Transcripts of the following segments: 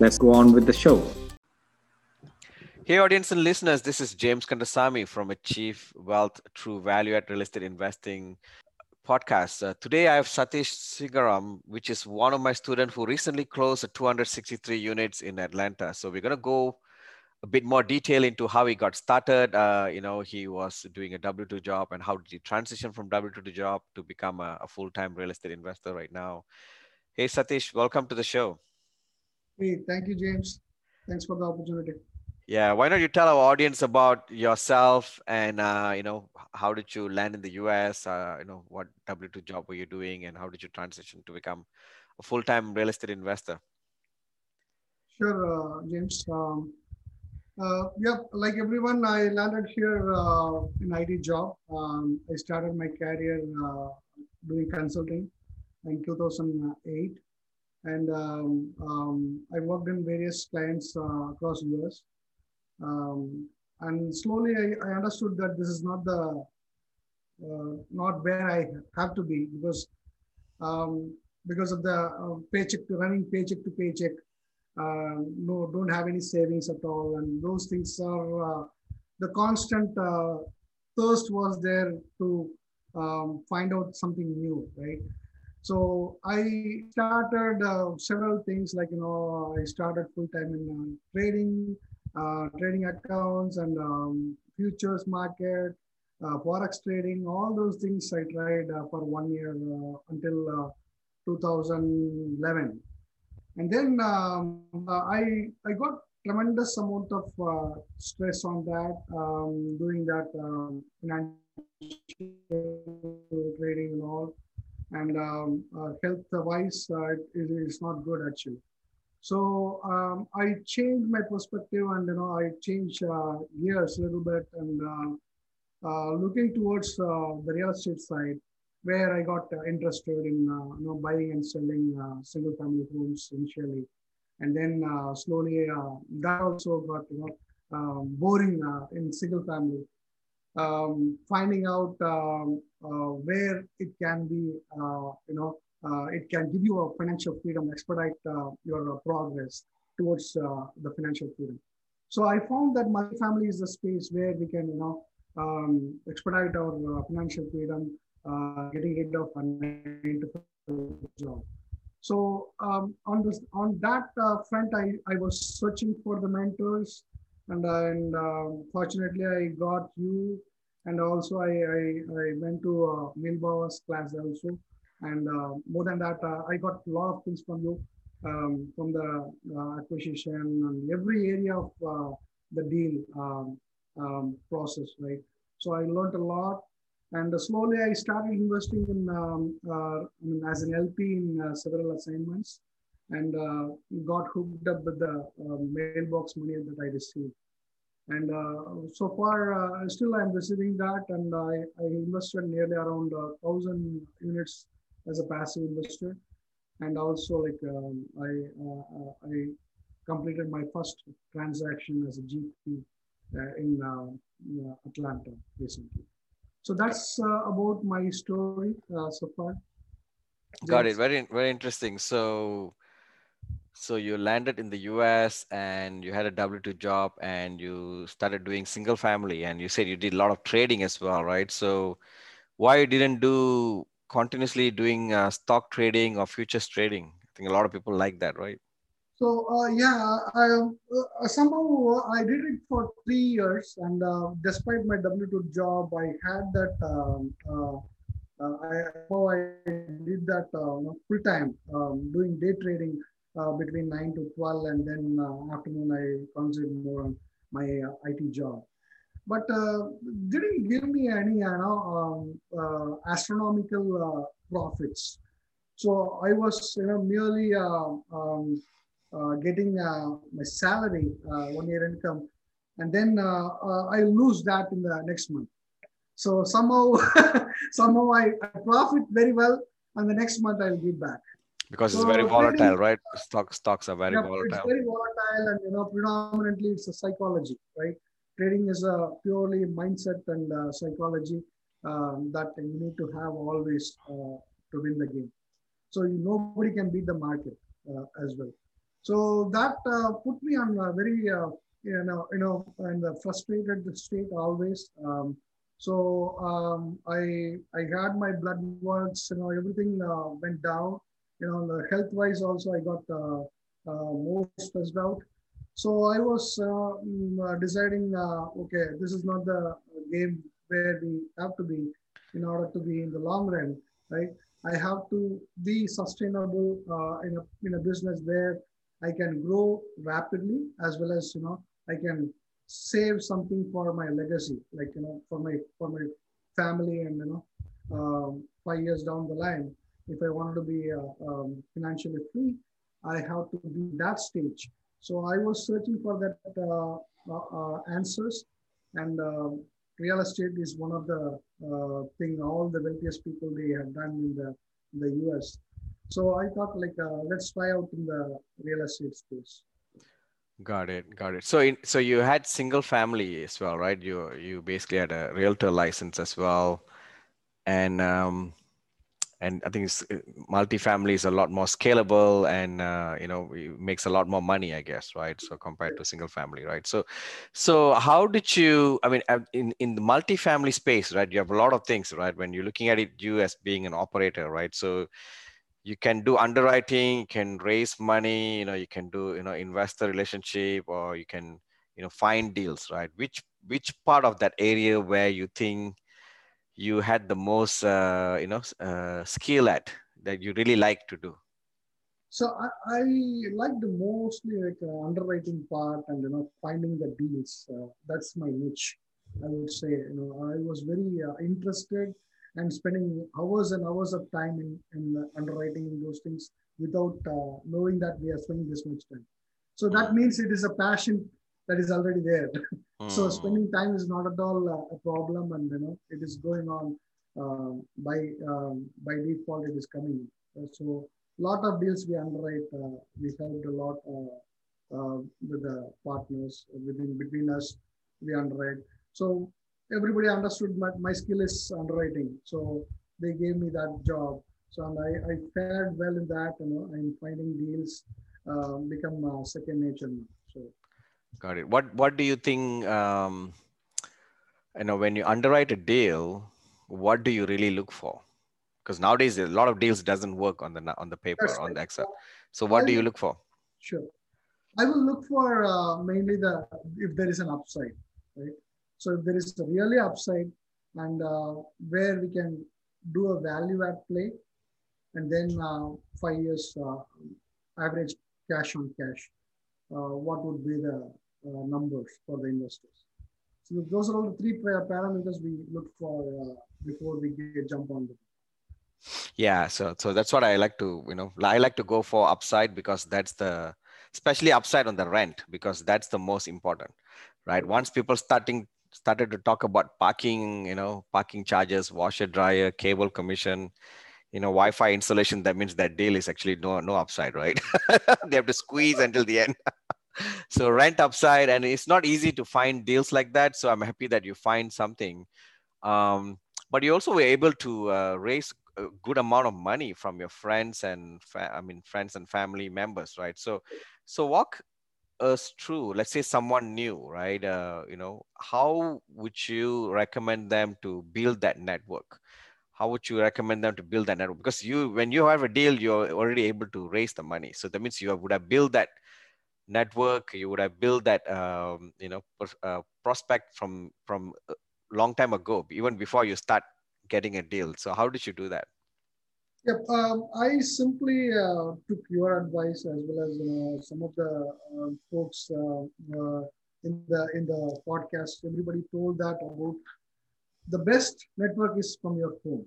Let's go on with the show. Hey, audience and listeners, this is James Kandasamy from Achieve Wealth Through Value Add Real Estate Investing podcast. Uh, today, I have Satish Sigaram, which is one of my students who recently closed 263 units in Atlanta. So we're going to go a bit more detail into how he got started. Uh, you know, he was doing a W-2 job and how did he transition from W-2 job to become a, a full-time real estate investor right now. Hey, Satish, welcome to the show. Hey, thank you, James. Thanks for the opportunity. Yeah, why don't you tell our audience about yourself and uh, you know how did you land in the U.S. Uh, you know what W two job were you doing and how did you transition to become a full time real estate investor? Sure, uh, James. Um, uh, yeah, like everyone, I landed here uh, in IT job. Um, I started my career uh, doing consulting in 2008 and um, um, I worked in various clients uh, across US. Um, and slowly I, I, understood that this is not the uh, not where I have to be because um, because of the uh, paycheck to running paycheck to paycheck. Uh, no, don't have any savings at all, and those things are uh, the constant uh, thirst was there to um, find out something new, right? So I started uh, several things like, you know, I started full time in uh, trading, uh, trading accounts and um, futures market, uh, forex trading, all those things I tried uh, for one year uh, until 2011. And then um, I, I got tremendous amount of stress on that, um, doing that um, financial trading and all and um, uh, health wise uh, it is not good actually. So um, i changed my perspective and you know i changed uh, gears a little bit and uh, uh, looking towards uh, the real estate side where i got interested in you know buying and selling single family homes initially. And then slowly that also got you know um, boring in single family um, finding out um, uh, where it can be, uh, you know, uh, it can give you a financial freedom, expedite uh, your uh, progress towards uh, the financial freedom. So I found that my family is the space where we can, you know, um, expedite our financial freedom, getting rid of a job. So um, on this, on that front, I, I was searching for the mentors and and uh, fortunately I got you, and also I I, I went to uh, class also, and uh, more than that uh, I got a lot of things from you, um, from the uh, acquisition and every area of uh, the deal um, um, process, right? So I learned a lot, and slowly I started investing in um, mean, as an LP in several assignments and uh, got hooked up with the uh, mailbox money that I received. And uh, so far, uh, still I'm receiving that, and I, I invested nearly around a thousand units as a passive investor, and also like um, I uh, I completed my first transaction as a GP in Atlanta recently. So that's about my story so far. Got it. Very very interesting. So so you landed in the US and you had a W 2 job and you started doing single family and you said you did a lot of trading as well, right? So why you didn't do continuously doing uh, stock trading or futures trading? I think a lot of people like that, right? So uh, yeah, I, uh, somehow I did it for three years, and uh, despite my W two job, I had that. Um, uh, uh, I, I did that full time, um, doing day trading between nine to twelve, and then afternoon I concentrated more on my IT job. But didn't give me any, you know, um, astronomical profits. So I was, you know, merely um, uh, getting uh, my salary, uh, one year income, and then I lose that in the next month. So somehow, somehow I, I, profit very well, and the next month I'll give back. Because it's very volatile, right? Stock, stocks are very yeah, volatile. It's very volatile, and you know, predominantly it's a psychology, right? Trading is a purely mindset and uh, psychology um, that you need to have always uh, to win the game. So you, nobody can beat the market uh, as well. So that uh, put me on a very, uh, you know, you know, in the frustrated state always. Um, so um, I I had my blood works, you know, everything uh, went down. You know, the health wise also I got uh, uh, more stressed out. So I was uh, mm, deciding, okay, this is not the game where we have to be in order to be in the long run, right? I have to be sustainable in a in a business where I can grow rapidly as well as, you know, I can save something for my legacy, like, you know, for my, for my family and, you know, um, five years down the line, if I wanted to be uh, um, financially free, I have to be that stage. So I was searching for that uh, uh, uh answers and um, real estate is one of the thing all the wealthiest people they have done in the, in the US. So I thought like let's try out in the real estate space. Got it, got it. So, in, so you had single family as well, right? You you basically had a realtor license as well, and um, and I think it's, uh, multifamily is a lot more scalable and uh, you know makes a lot more money, I guess, right? So compared to single family, right? So, so how did you? I mean, uh, in in the multifamily space, right? You have a lot of things, right? When you're looking at it, you as being an operator, right? So you can do underwriting you can raise money you know you can do you know investor relationship or you can you know find deals right which which part of that area where you think you had the most uh, you know uh, skill at that you really like to do so i, I like the mostly like uh, underwriting part and you know finding the deals uh, that's my niche i would say you know i was very uh, interested and spending hours and hours of time in, in underwriting those things without uh, knowing that we are spending this much time. So that means it is a passion that is already there. Mm. so hmm. spending time is not at all uh, a problem, and you know it is going on uh, by um, by default. It is coming. Uh, so a lot of deals we underwrite. Uh, we helped a lot uh, with the partners within between us. We underwrite. So everybody understood my, my skill is underwriting. So they gave me that job. So and I, I fared well in that, you know, I'm finding deals uh, become uh, second nature now. Got it. What what do you think um, you know when you underwrite a deal, what do you really look for? Because nowadays a lot of deals doesn't work on the on the paper That's on the Excel. So what I do you look for? Sure. I will look for uh, mainly the if there is an upside, right? So if there is a really upside and uh, where we can do a value add play and then uh, five years uh, average cash on cash, uh, what would be the numbers for the investors? So those are all the three parameters we look for uh, before we get, jump on them. Yeah, so so that's what I like to you know I like to go for upside because that's the especially upside on the rent because that's the most important, right? Once people starting started to talk about parking, you know, parking charges, washer, dryer, cable commission, you know, Wi-Fi installation, that means that deal is actually no no upside, right? they have to squeeze until the end. So rent upside, and it's not easy to find deals like that. So I'm happy that you find something. Um, but you also were able to uh, raise a good amount of money from your friends and fa- I mean friends and family members, right? So so walk us through let's say someone new right uh, you know how would you recommend them to build that network how would you recommend them to build that network because you when you have a deal you're already able to raise the money so that means you would have built that network you would have built that um, you know uh, prospect from from a long time ago even before you start getting a deal so how did you do that Yep, um, I simply uh, took your advice as well as you know, some of the uh, folks uh, uh, in the in the podcast. Everybody told that about the best network is from your phone,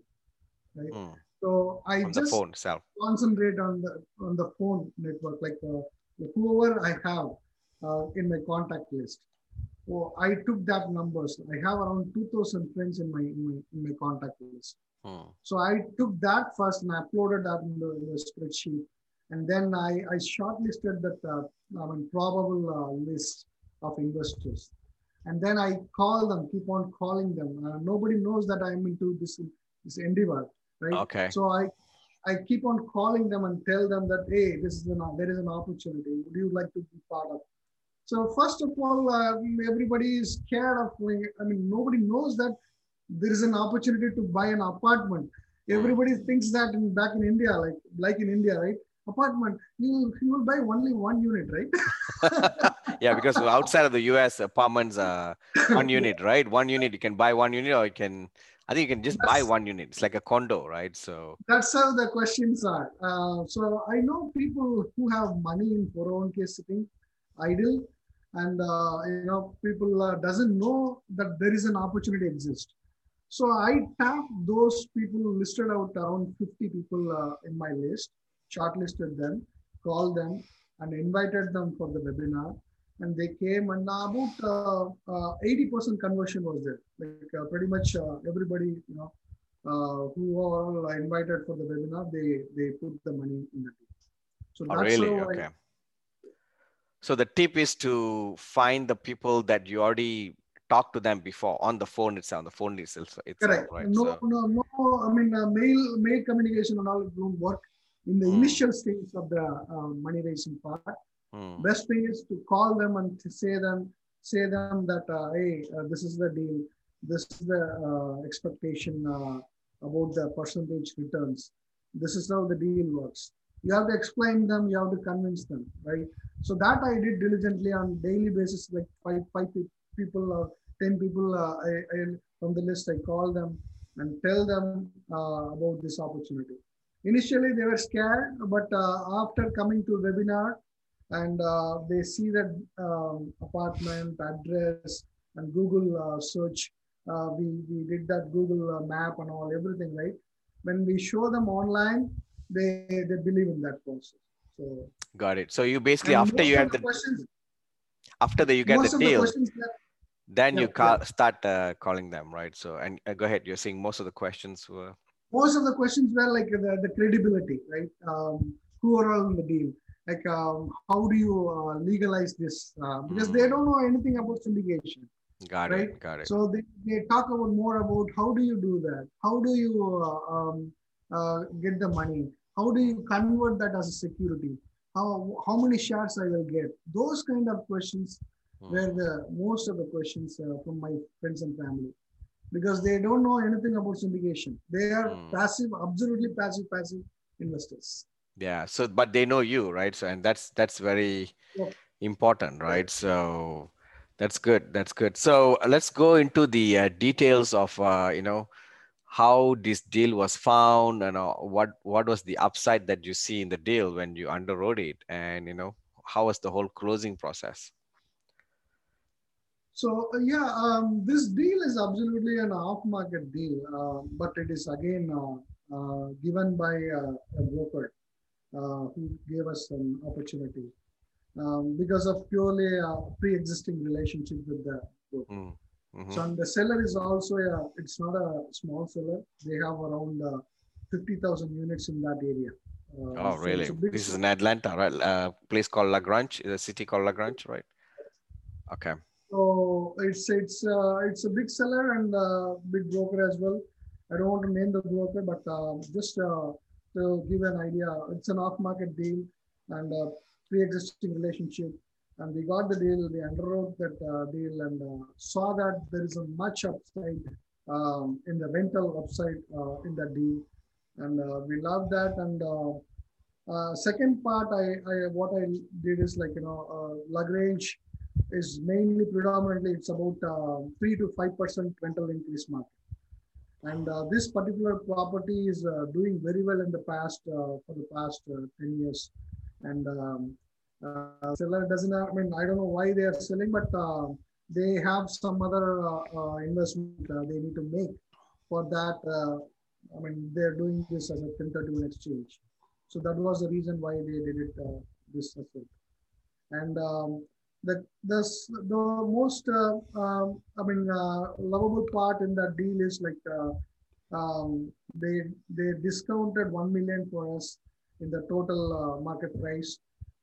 right? Mm. So I from just the phone concentrate on the on the phone network, like uh, whoever I have uh, in my contact list. So I took that numbers. I have around two thousand friends in my, in my in my contact list. Hmm. So I took that first and uploaded that in the, in the spreadsheet, and then I I shortlisted that uh, I mean probable uh, list of investors, and then I call them, keep on calling them. Uh, nobody knows that I'm into this this endeavor, right? okay So I I keep on calling them and tell them that hey, this is an there is an opportunity. Would you like to be part of? So first of all, uh, everybody is scared of. I mean, nobody knows that there is an opportunity to buy an apartment. Everybody thinks that in, back in India, like like in India, right? Apartment, you you will buy only one unit, right? yeah because outside of the us apartments are one unit right one unit you can buy one unit or you can i think you can just buy one unit it's like a condo right so That's how the questions are. Uh, so I know people who have money in 401k sitting idle, and uh, you know people uh, doesn't know that there is an opportunity exist. So I tapped those people listed out around 50 people uh, in my list, shortlisted them, called them, and invited them for the webinar. And they came, and about uh, uh, 80% conversion was there. Like uh, pretty much uh, everybody, you know, uh, who are all invited for the webinar, they they put the money in the deal. So oh, that's really how I- okay so the tip is to find the people that you already talked to them before on the phone itself the phone itself, itself correct. right No, so, no, no. I mean, uh, mail mail communication and all it don't work in the Hmm. initial stage of the uh, money raising part. Hmm, Best thing is to call them and to say them say them that uh, hey, uh, this is the deal. This is the uh, expectation uh, about the percentage returns. This is how the deal works. You have to explain them. You have to convince them, right? So that I did diligently on daily basis, like five five people or ten people uh, I, I, from the list. I call them and tell them about this opportunity. Initially, they were scared, but uh, after coming to webinar, and uh, they see that um, apartment address and Google uh, search. Uh, we, we did that Google uh, map and all everything, right? When we show them online, they they believe in that process. So got it so you basically after you have the the questions, after the, you get the the deal that then you Yeah, start uh, calling them right so and uh, go ahead you're saying most of the questions were most of the questions were like the, the credibility, right? Um, who are all in the deal? Like, um, how do you uh, legalize this? Uh, because they Mm. don't know anything about syndication. got Right. it got it So they, they talk about more about how do you do that? How do you uh, um, uh, get the money? How do you convert that as a security? How, how many shares I will get? Those kind of questions Hmm. were the most of the questions uh, from my friends and family because they don't know anything about syndication. They are Hmm. passive, absolutely passive, passive investors. Yeah so but they know you right? So and that's that's very Yeah. important right? So that's good that's good. So let's go into the uh, details of uh, you know how this deal was found and uh, what what was the upside that you see in the deal when you underwrote it and you know how was the whole closing process? So uh, yeah, um, this deal is absolutely an off-market deal, uh, but it is again uh, uh, given by uh, a broker who gave us an opportunity um, because of purely a pre-existing relationship with the broker. Mm, mhm. So and the seller is also a, it's not a small seller. They have around uh, 50,000 units in that area. Uh, oh so really big this is in atlanta right a place called LaGrange Is a city called LaGrange right okay So it's it's uh, it's a big seller and a big broker as well. I don't want to name the broker, but uh, just uh, to give an idea, it's an off-market deal and a pre-existing relationship. And we got the deal, we underwrote that uh, deal and uh, saw that there is a much upside um, in the rental upside uh, in that deal. And uh, we love that. And uh, Uh, second part, I, I what I did is like you know LaGrange is mainly predominantly it's about three to five percent rental increase market, and uh, this particular property is uh, doing very well in the past uh, for the past ten years, and um, seller doesn't I mean I don't know why they are selling, but they have some other investment they need to make for that. I mean they're doing this as a 1031 exchange. So that was the reason why they did it uh, this way. And um, the, the, the most, uh, um, I mean, uh, lovable part in that deal is like uh, um, they, they discounted 1 million for us in the total uh, market price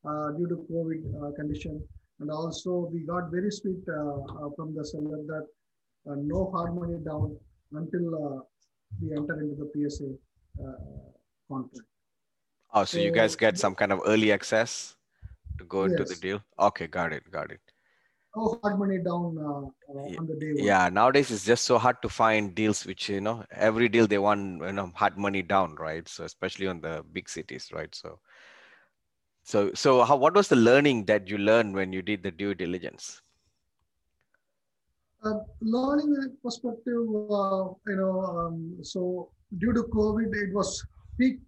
uh, due to COVID condition. And also we got very sweet from the seller that no hard money down until we enter into the PSA contract. Oh, so, so you guys get some kind of early access to go yes. into the deal? Okay, got it, got it. Oh, hard money down uh, uh, on the day. One. Yeah, nowadays it's just so hard to find deals which you know every deal they want you know hard money down, right? So especially on the big cities, right? So, so so how what was the learning that you learned when you did the due diligence? Uh, learning perspective, uh, you know, um, so due to COVID, it was peak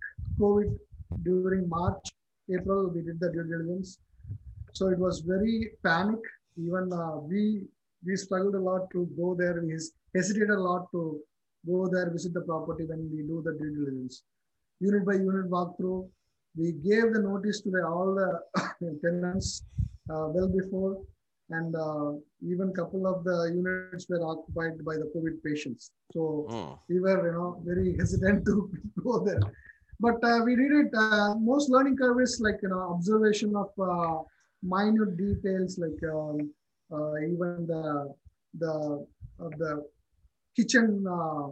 COVID during March, April, we did the due diligence. So it was very panic. Even uh, we we struggled a lot to go there. We hesitated a lot to go there, visit the property when we do the due diligence. Unit by unit walkthrough. We gave the notice to the, all the tenants uh, well before, and uh, even couple of the units were occupied by the COVID patients. So oh. we were, you know, very hesitant to go there but uh, we did it uh, most learning curve is like you know observation of uh, minute details like um, uh, even the the the kitchen uh,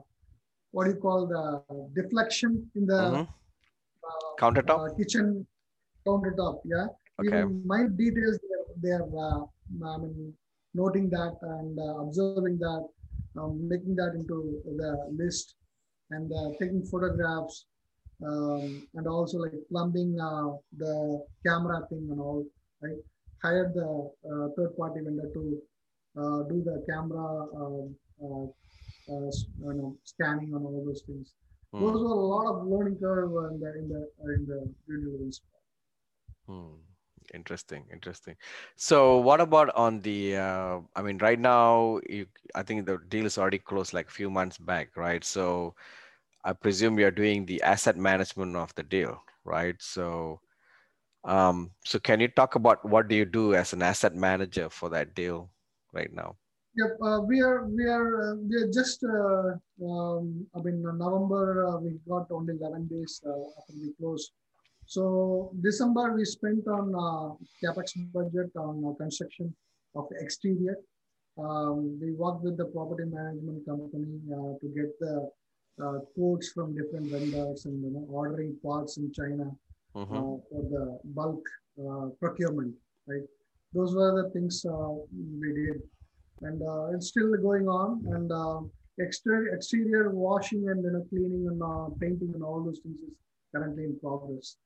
what do you call the deflection in the mm-hmm. Uh, countertop kitchen countertop yeah okay. even details they are, they are I mean, noting that and observing that um, making that into the list and taking photographs um, and also like plumbing uh, the camera thing and all, right? Hired the uh, third party vendor to uh, do the camera um, uh, uh, you know, scanning and all those things. Hmm. Those were a lot of learning curve in the in the in the due Hmm. Interesting, interesting. So, what about on the? Uh, I mean, right now, you, I think the deal is already closed like a few months back, right? So, I presume you're doing the asset management of the deal, right? So, um, so can you talk about what do you do as an asset manager for that deal right now? Yep, uh, we are we are uh, we are just uh, um, I mean November uh, we got only 11 days uh, after we closed. So December we spent on uh, capex budget on construction of exterior. Um, we worked with the property management company to get the quotes from different vendors and you know, ordering parts in China uh-huh. uh, for the bulk uh, procurement, right? Those were the things uh, we did, and uh, it's still going on. And uh, exterior exterior washing and you know cleaning and painting and all those things is currently in progress,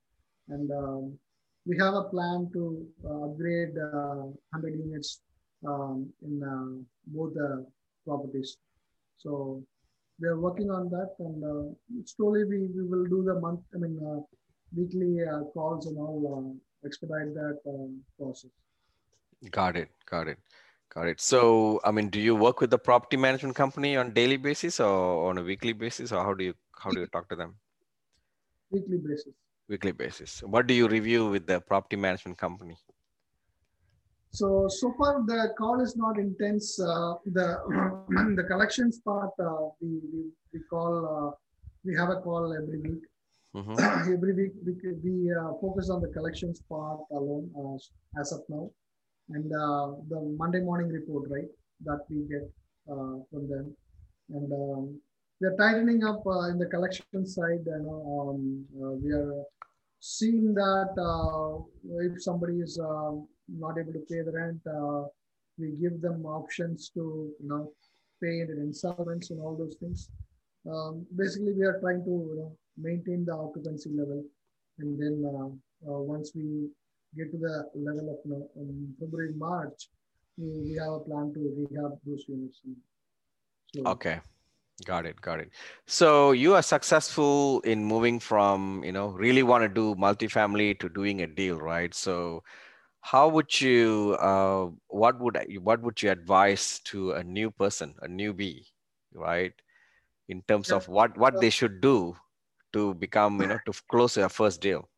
and um, we have a plan to upgrade 100 units um, in both the properties. So we are working on that and uh, slowly we, we will do the month i mean uh, weekly uh, calls and all uh, expedite that um, process. Got it got it got it. So i mean do you work with the property management company on daily basis or on a weekly basis or how do you how do you talk to them? Weekly basis. Weekly basis. What do you review with the property management company? So, so far the call is not intense. Uh, the the collections part, uh, we, we, we call, uh, we have a call every week. Mm-hmm. every week we, we uh, focus on the collections part alone uh, as of now. And uh, the Monday morning report, right, that we get from them. And um, we are tightening up in the collection side. You know, um, we are seeing that if somebody is um, not able to pay the rent, uh, we give them options to you know pay in installments and all those things. Um, basically, we are trying to you know, maintain the occupancy level and then uh, uh, once we get to the level of um, February, March, we, we have a plan to rehab those units. So, okay. Got it. Got it. So you are successful in moving from, you know, really want to do multifamily to doing a deal, right? So how would you, uh, what would, what would you advise to a new person, a newbie, right? In terms yeah. of what, what they should do to become, you know, to close your first deal?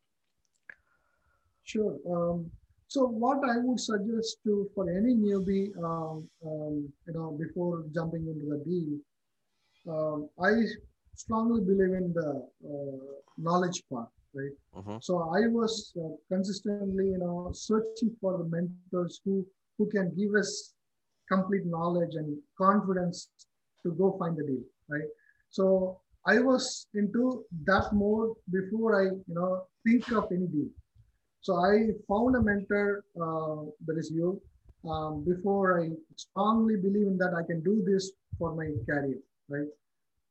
Sure. Um, so what I would suggest to for any newbie, um, um, you know, before jumping into the deal, um, I strongly believe in the uh, knowledge part, right? Uh-huh. So I was uh, consistently, you know, searching for the mentors who who can give us complete knowledge and confidence to go find the deal, right? So I was into that mode before I, you know, think of any deal. So I found a mentor uh, that is you um, before I strongly believe in that I can do this for my career right?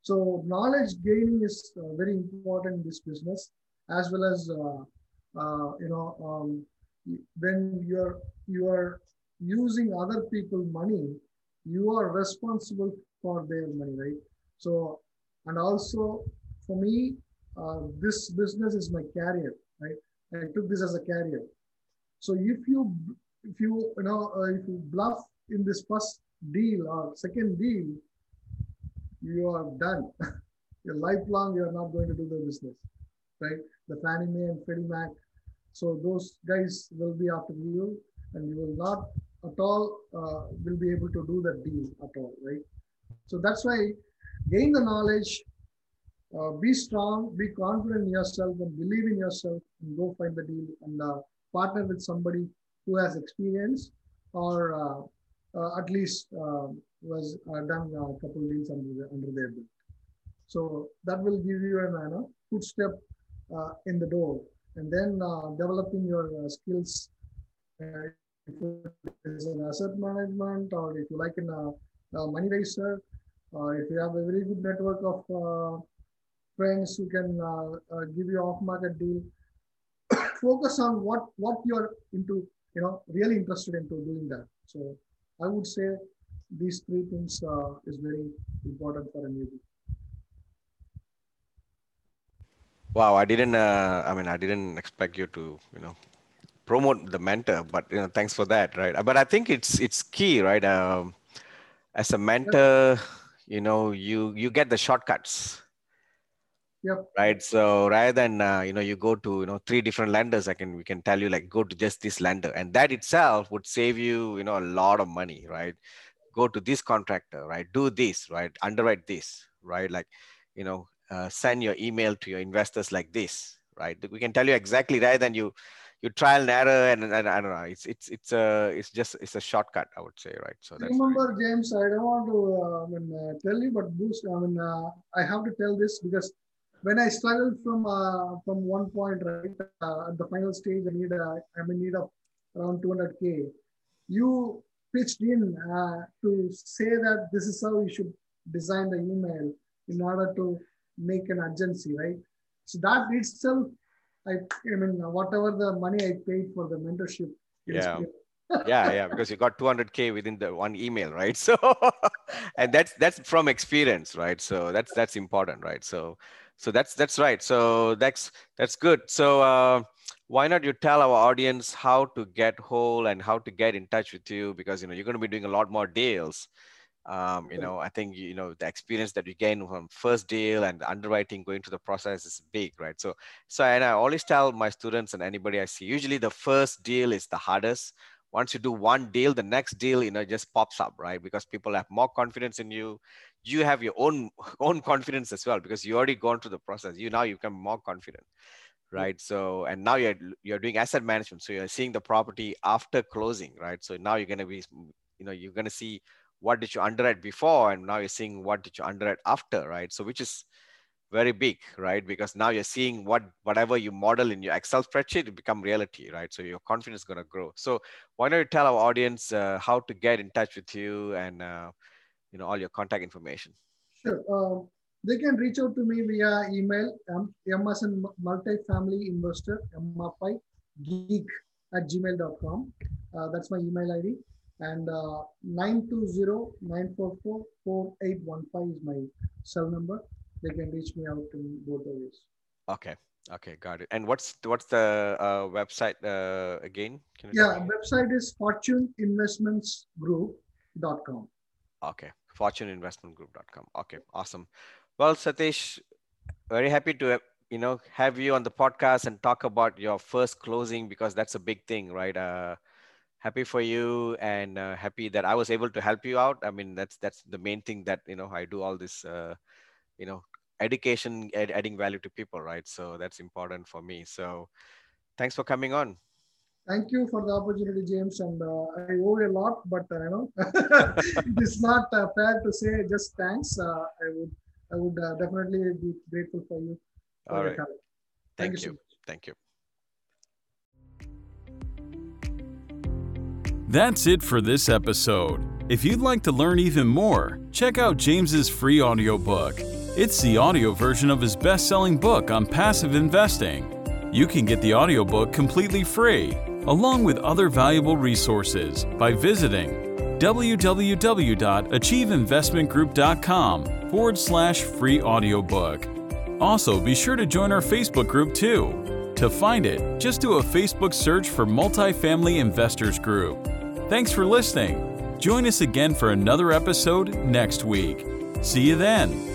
So knowledge gaining is uh, very important in this business, as well as uh, uh, you know um, when you're you are using other people money, you are responsible for their money, right? So and also for me, uh, this business is my career, right? I took this as a career. So if you if you you know uh, if you bluff in this first deal or second deal, you are done. You're lifelong, you're not going to do the business, right? The Fannie Mae and Freddie Mac. So those guys will be after you and you will not at all uh, will be able to do that deal at all, right? So that's why gain the knowledge, uh, be strong, be confident in yourself and believe in yourself and go find the deal and uh, partner with somebody who has experience or uh, uh, at least um, was uh, done a couple deals under, the, under their belt. So that will give you an uh, footstep uh, in the door. And then uh, developing your uh, skills, uh, if it is an asset management or if you like in a, a money raiser, if you have a very good network of friends who can give you off-market deal, focus on what what you're into, you know, really interested into doing that. So I would say these three things uh, is very important for a newbie. Wow, I didn't. Uh, I mean, I didn't expect you to, you know, promote the mentor, but you know, thanks for that, right? But I think it's it's key, right? Um, as a mentor, you know, you you get the shortcuts. Yep. Right. So rather than uh, you know you go to you know three different lenders, I can we can tell you like go to just this lender, and that itself would save you you know a lot of money, right? go to this contractor, right? Do this, right? Underwrite this, right? Like, you know, uh, send your email to your investors like this, right? We can tell you exactly rather than you you trial and error and, and, I don't know. It's it's it's a it's just it's a shortcut, I would say, right? So that's remember, right. James. I don't want to uh, I mean, uh, tell you, but boost. I mean, uh, I have to tell this because when I struggled from uh, from one point right uh, at the final stage, I need a, I'm in need of around 200k. You pitched in uh, to say that this is how you should design the email in order to make an urgency, right? So that itself, I, I mean, whatever the money I paid for the mentorship. Yeah. yeah, yeah, because you got 200k within the one email, right? So, and that's that's from experience, right? So that's that's important, right? So, so that's that's right. So that's that's good. So. Uh, why not you tell our audience how to get whole and how to get in touch with you because you know you're going to be doing a lot more deals um, you know i think you know the experience that you gain from first deal and underwriting going through the process is big right? So so and i always tell my students and anybody i see usually the first deal is the hardest. Once you do one deal the next deal you know just pops up right? Because people have more confidence in you. You have your own own confidence as well because you already gone through the process. You now you become more confident right? So and now you're you're doing asset management. So you're seeing the property after closing right? So now you're going to be you know you're going to see what did you underwrite before? And now you're seeing what did you underwrite after right? So which is very big right? Because now you're seeing what whatever you model in your excel spreadsheet become reality right? So your confidence is going to grow. So why don't you tell our audience uh, how to get in touch with you and uh, you know all your contact information? Sure. Um, they can reach out to me via email, um, MSN Multifamily Investor, MFI Geek at gmail.com. Uh, that's my email ID. And uh, 920-944-4815 is my cell number. They can reach me out in both ways. Okay. Okay, got it. And what's what's the uh, website uh, again? yeah, website is fortuneinvestmentsgroup.com. Okay, fortuneinvestmentgroup.com. Okay, awesome. Well, Satish, very happy to have, you know have you on the podcast and talk about your first closing because that's a big thing, right? Uh, happy for you and uh, happy that I was able to help you out. I mean, that's that's the main thing that you know I do all this, uh, you know, education, ed- adding value to people, right? So that's important for me. So, thanks for coming on. Thank you for the opportunity, James. And uh, I owe a lot, but uh, you know, it's not uh, fair to say just thanks. Uh, I would I would uh, definitely be grateful for you. For All right. Thank, Thank, you. so you. much. Thank you. That's it for this episode. If you'd like to learn even more, check out James's free audiobook. It's the audio version of his best-selling book on passive investing. You can get the audiobook completely free, along with other valuable resources, by visiting www.achieveinvestmentgroup.com forward slash free audiobook. Also, be sure to join our Facebook group too. To find it, just do a Facebook search for Multifamily Investors Group. Thanks for listening. Join us again for another episode next week. See you then.